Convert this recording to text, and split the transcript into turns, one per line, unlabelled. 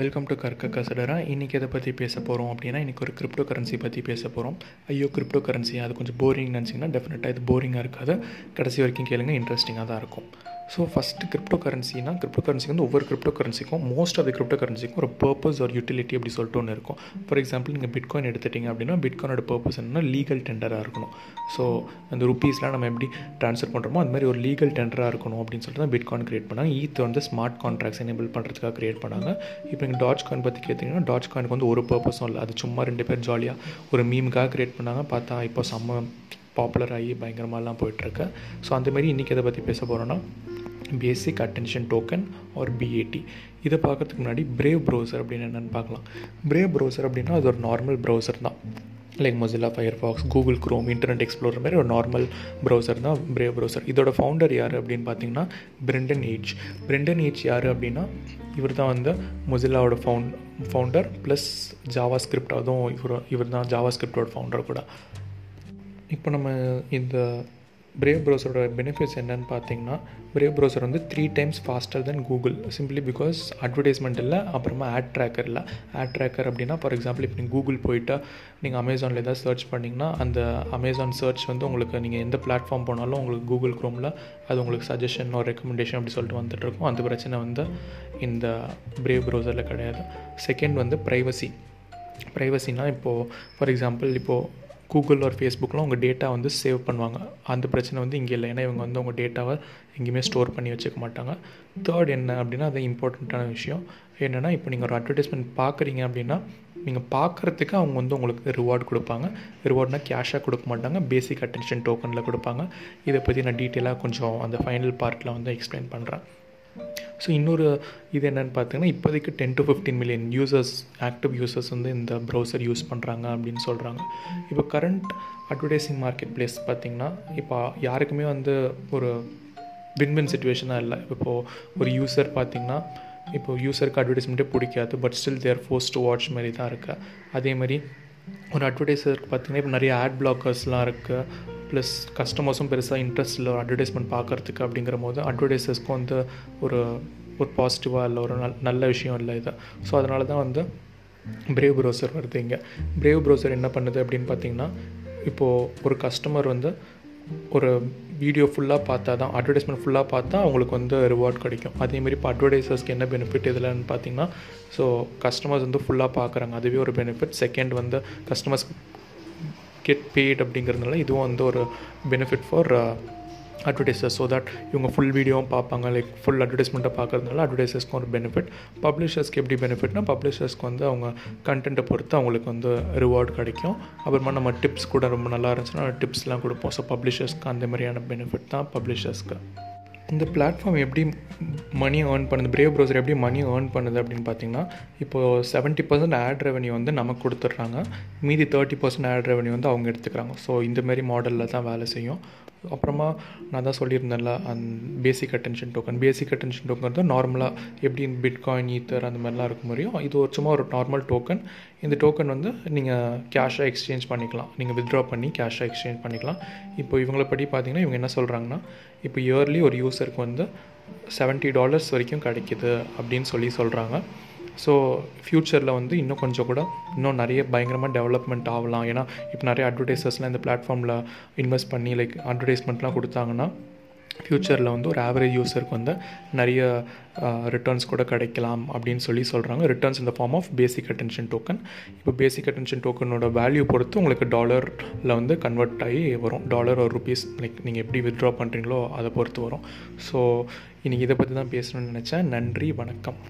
Welcome to கற்க கசடரா இன்றைக்கி எதை பற்றி பேச போகிறோம் அப்படின்னா இன்றைக்கி ஒரு கிரிப்டோ கரன்சி பற்றி பேச போகிறோம் ஐயோ கிரிப்டோ கரன்சி அது கொஞ்சம் போரிங் நினச்சிங்கன்னா டெஃபினட்டாக இது போரிங்காக இருக்காது. கடைசி வரைக்கும் கேளுங்க இன்ட்ரெஸ்டிங்காக தான் இருக்கும். ஸோ ஃபஸ்ட்டு கிரிப்டோ கரன்சினா கிரிப்டோ கரன்சி வந்து ஒவ்வொரு கிரிப்டோ கரன்சிக்கும் மோஸ்ட் ஆஃப் த கிரிப்டோ கரன்சிக்கும் ஒரு பர்பஸ் ஒரு யூட்டிலிட்டி அப்படி சொல்லிட்டு ஒன்று இருக்கும். ஃபார் எக்ஸாம்பிள் நீங்கள் பிட்காயின் எடுத்துட்டிங்க அப்படின்னா பிட்காயினோட பர்பஸ் என்னன்னா லீகல் டெண்டராக இருக்கணும். ஸோ அந்த ருப்பீஸ்லாம் நம்ம எப்படி ட்ரான்ஸ்ஃபர் பண்ணுறோமோ அது மாதிரி ஒரு லீகல் டெண்டராக இருக்கணும் அப்படின்னு சொல்லிட்டு தான் பிட்காயின் கிரியேட் பண்ணாங்க. ஈத் வந்து ஸ்மார்ட் கான்ட்ராக்ட்ஸ் எனேபிள் பண்ணுறதுக்காக கிரியேட் பண்ணாங்க. இப்போ நீங்கள் டாச் காயின் பற்றி கேட்டிங்கன்னா டாச் காயினுக்கு வந்து ஒரு பர்பஸும் இல்லை. அது சும்மா ரெண்டு பேர் ஜாலியாக ஒரு மீமுக்காக கிரியேட் பண்ணாங்க. பார்த்தா இப்போ செம்ம பாப்புலர் ஆகி பயங்கரமாகலாம் போயிட்டுருக்கு ஸோ அந்தமாரி இன்றைக்கி எதை பற்றி பேச போகிறோன்னா basic attention token or BAT இதை பார்க்கறதுக்கு முன்னாடி பிரேவ் ப்ரௌசர் அப்படின்னு என்னென்னு பார்க்கலாம். பிரேவ் ப்ரௌசர் அப்படின்னா அது ஒரு நார்மல் ப்ரௌசர் தான். Like Mozilla Firefox Google Chrome internet explore மாதிரி ஒரு நார்மல் ப்ரௌசர் தான் பிரேவ் ப்ரௌசர் இதோட ஃபவுண்டர் யார் அப்படின்னு பார்த்தீங்கன்னா பிரெண்டன் ஏஜ் பிரெண்டன் ஏஜ் யார் அப்படின்னா இவர் தான் வந்து மொசிலாவோட found founder plus JavaScript அதுவும் இவர் இவர் தான் ஜாவா ஸ்கிரிப்டோட ஃபவுண்டர் கூட. இப்போ நம்ம இந்த பிரேவ் ப்ரௌசரோட பெனிஃபிட்ஸ் என்னன்னு பார்த்தீங்கன்னா பிரேவ் ப்ரௌசர் வந்து three times faster then Google simply because advertisement இல்லை அப்புறமா ஆட் ட்ராக்கர் இல்லை. ஆட் ட்ராக்கர் அப்படின்னா ஃபார் எக்ஸாம்பிள் இப்போ நீங்கள் கூகுள் போயிட்டு நீங்கள் அமேசானில் ஏதாவது சர்ச் பண்ணிங்கன்னா அந்த அமேசான் சர்ச் வந்து உங்களுக்கு நீங்கள் எந்த பிளாட்ஃபார்ம் போனாலும் உங்களுக்கு கூகுள் க்ரோமில் அது உங்களுக்கு சஜஷன் ஒரு ரெக்கமெண்டேஷன் அப்படி சொல்லிட்டு வந்துட்டுருக்கும் அந்த பிரச்சனை வந்து இந்த பிரேவ் ப்ரௌசரில் கிடையாது. செகண்ட் வந்து ப்ரைவசி ப்ரைவசினா இப்போது ஃபார் எக்ஸாம்பிள் இப்போது கூகுள் ஒரு ஃபேஸ்புக்கில் உங்கள் டேட்டா வந்து சேவ் பண்ணுவாங்க. அந்த பிரச்சனை வந்து இங்கே இல்லை. ஏன்னா இவங்க வந்து உங்கள் டேட்டாவை எங்கேயுமே ஸ்டோர் பண்ணி வச்சுக்க மாட்டாங்க. தேர்ட் என்ன அப்படின்னா அது இம்பார்ட்டண்ட்டான விஷயம். என்னென்னா இப்போ நீங்கள் ஒரு அட்வர்டைஸ்மெண்ட் பார்க்குறீங்க அப்படின்னா நீங்கள் பார்க்குறதுக்கு அவங்க வந்து உங்களுக்கு ரிவார்டு கொடுப்பாங்க. ரிவார்ட்னா கேஷாக கொடுக்க மாட்டாங்க. பேசிக் அட்டென்ஷன் டோக்கனில் கொடுப்பாங்க. இதை பற்றி நான் டீட்டெயிலாக கொஞ்சம் அந்த ஃபைனல் பார்ட்டில் வந்து எக்ஸ்பிளைன் பண்ணுறேன் ஸோ இன்னொரு இது என்னென்னு பார்த்தீங்கன்னா இப்போதைக்கு ten to fifteen million users active users வந்து இந்த ப்ரௌசர் யூஸ் பண்ணுறாங்க அப்படின்னு சொல்கிறாங்க இப்போ கரண்ட் அட்வர்டைஸிங் மார்க்கெட் பிளேஸ் பார்த்திங்கன்னா இப்போ யாருக்குமே வந்து ஒரு வின்வின் சுச்சுவேஷனாக இல்லை. இப்போது ஒரு யூசர் பார்த்திங்கன்னா இப்போ யூசருக்கு அட்வர்டைஸ்மெண்ட்டே பிடிக்காது but still they're force to watch மாதிரி தான் இருக்குது அதேமாதிரி ஒரு அட்வர்டைஸருக்கு பார்த்திங்கன்னா இப்போ நிறைய ஆட் பிளாக்கர்ஸ்லாம் இருக்குது ப்ளஸ் கஸ்டமர்ஸும் பெருசாக இன்ட்ரெஸ்ட் இல்லை அட்வர்டைஸ்மெண்ட் பார்க்குறதுக்கு அப்படிங்கிற போது அட்வர்டைஸர்ஸ்க்கும் வந்து ஒரு ஒரு பாசிட்டிவாக இல்லை ஒரு நல் நல்ல விஷயம் இல்லை இது. ஸோ அதனால தான் வந்து பிரேவ் ப்ரௌசர் வருது இங்கே. பிரேவ் ப்ரௌசர் என்ன பண்ணுது அப்படின்னு பார்த்தீங்கன்னா இப்போது ஒரு கஸ்டமர் வந்து ஒரு வீடியோ ஃபுல்லாக பார்த்தா தான் அட்வர்டைஸ்மெண்ட் ஃபுல்லாக பார்த்தா அவங்களுக்கு வந்து ரிவார்ட் கிடைக்கும். அதேமாரி இப்போ அட்வர்டைசர்ஸ்க்கு என்ன பெனிஃபிட் இதில்னு பார்த்தீங்கன்னா ஸோ கஸ்டமர்ஸ் வந்து ஃபுல்லாக பார்க்குறாங்க அதுவே ஒரு பெனிஃபிட் செகண்ட் வந்து கஸ்டமர்ஸ் கெட் பெய்ட் அப்படிங்கிறதுனால இதுவும் வந்து ஒரு benefit for advertisers so that இவங்க ஃபுல் வீடியோவும் பார்ப்பாங்க. லைக் ஃபுல் அட்வர்டைஸ்மெண்ட்டை பார்க்குறதுனால அட்வர்டைசர்ஸ்க்கும் ஒரு பெனிஃபிட் பப்ளிஷர்ஸ்க்கு எப்படி பெனிஃபிட்னா பப்ளிஷர்ஸ்க்கு வந்து அவங்க கண்டென்ட்டை பொறுத்து அவங்களுக்கு வந்து ரிவார்டு கிடைக்கும். அப்புறமா நம்ம டிப்ஸ் கூட ரொம்ப நல்லா இருந்துச்சுன்னா டிப்ஸ்லாம் கொடுப்போம். ஸோ பப்ளிஷர்ஸ்க்கு அந்த மாதிரியான பெனிஃபிட் தான் பப்ளிஷர்ஸ்க்கு இந்த பிளாட்ஃபார்ம் எப்படி மணி ஏர்ன் பண்ணுது? பிரேவ் ப்ரௌசர் எப்படி மணி ஏர்ன் பண்ணுது அப்படின்னு பார்த்தீங்கன்னா இப்போது செவன்ட்டி பர்சன்ட் ஆட் ரெவன்யூ வந்து நமக்கு கொடுத்துட்றாங்க. மீதி தேர்ட்டி பர்சன்ட் ஆட் ரெவன்யூ வந்து அவங்க எடுத்துக்கிறாங்க. ஸோ இந்தமாரி மாடலில் தான் வேலை செய்யும். அப்புறமா நான் தான் சொல்லியிருந்தேன்ல அந் basic attention token basic attention token வந்து நார்மலாக எப்படி பிட்காயின் ஈத்தர் அந்த மாதிரிலாம் இருக்க முடியும் இது ஒரு சும்மா ஒரு நார்மல் டோக்கன் இந்த டோக்கன் வந்து நீங்கள் கேஷாக எக்ஸ்சேஞ்ச் பண்ணிக்கலாம். நீங்கள் வித்ட்ரா பண்ணி கேஷாக எக்ஸ்சேஞ்ச் பண்ணிக்கலாம். இப்போ இவங்கள படி பார்த்தீங்கன்னா இவங்க என்ன சொல்கிறாங்கன்னா இப்போ இயர்லி ஒரு யூஸருக்கு வந்து செவன்ட்டி டாலர்ஸ் வரைக்கும் கிடைக்கிது அப்படின்னு சொல்லி சொல்கிறாங்க ஸோ ஃப்யூச்சரில் வந்து இன்னும் கொஞ்சம் கூட இன்னும் நிறைய பயங்கரமாக டெவலப்மெண்ட் ஆகலாம். ஏன்னா இப்போ நிறைய அட்வர்டைசர்ஸ்லாம் இந்த பிளாட்ஃபார்மில் இன்வெஸ்ட் பண்ணி லைக் அட்வர்டைஸ்மெண்ட்லாம் கொடுத்தாங்கன்னா ஃப்யூச்சரில் வந்து ஒரு ஆவரேஜ் யூஸருக்கு வந்து நிறைய ரிட்டர்ன்ஸ் கூட கிடைக்கலாம் அப்படின்னு சொல்லி சொல்கிறாங்க ரிட்டர்ன்ஸ் இந்த form of basic attention token இப்போ பேசிக் அட்டென்ஷன் டோக்கனோட வேல்யூ பொறுத்து உங்களுக்கு டாலரில் வந்து கன்வெர்ட் ஆகி வரும். டாலர் ஒரு ருபீஸ் லைக் நீங்கள் எப்படி வித்ட்ரா பண்ணுறீங்களோ அதை பொறுத்து வரும். ஸோ இன்றைக்கி இதை பற்றி தான் பேசணும்னு நினச்சேன். நன்றி வணக்கம்.